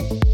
you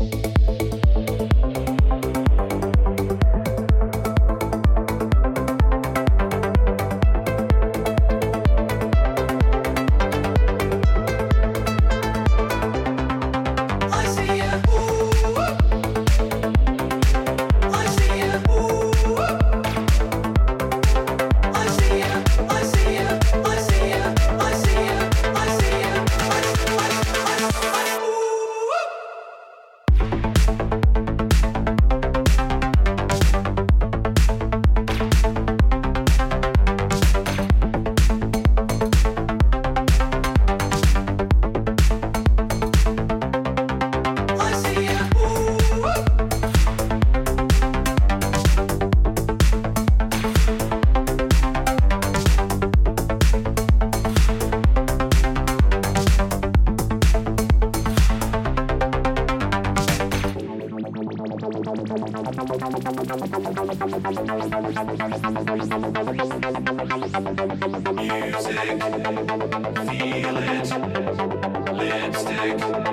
Música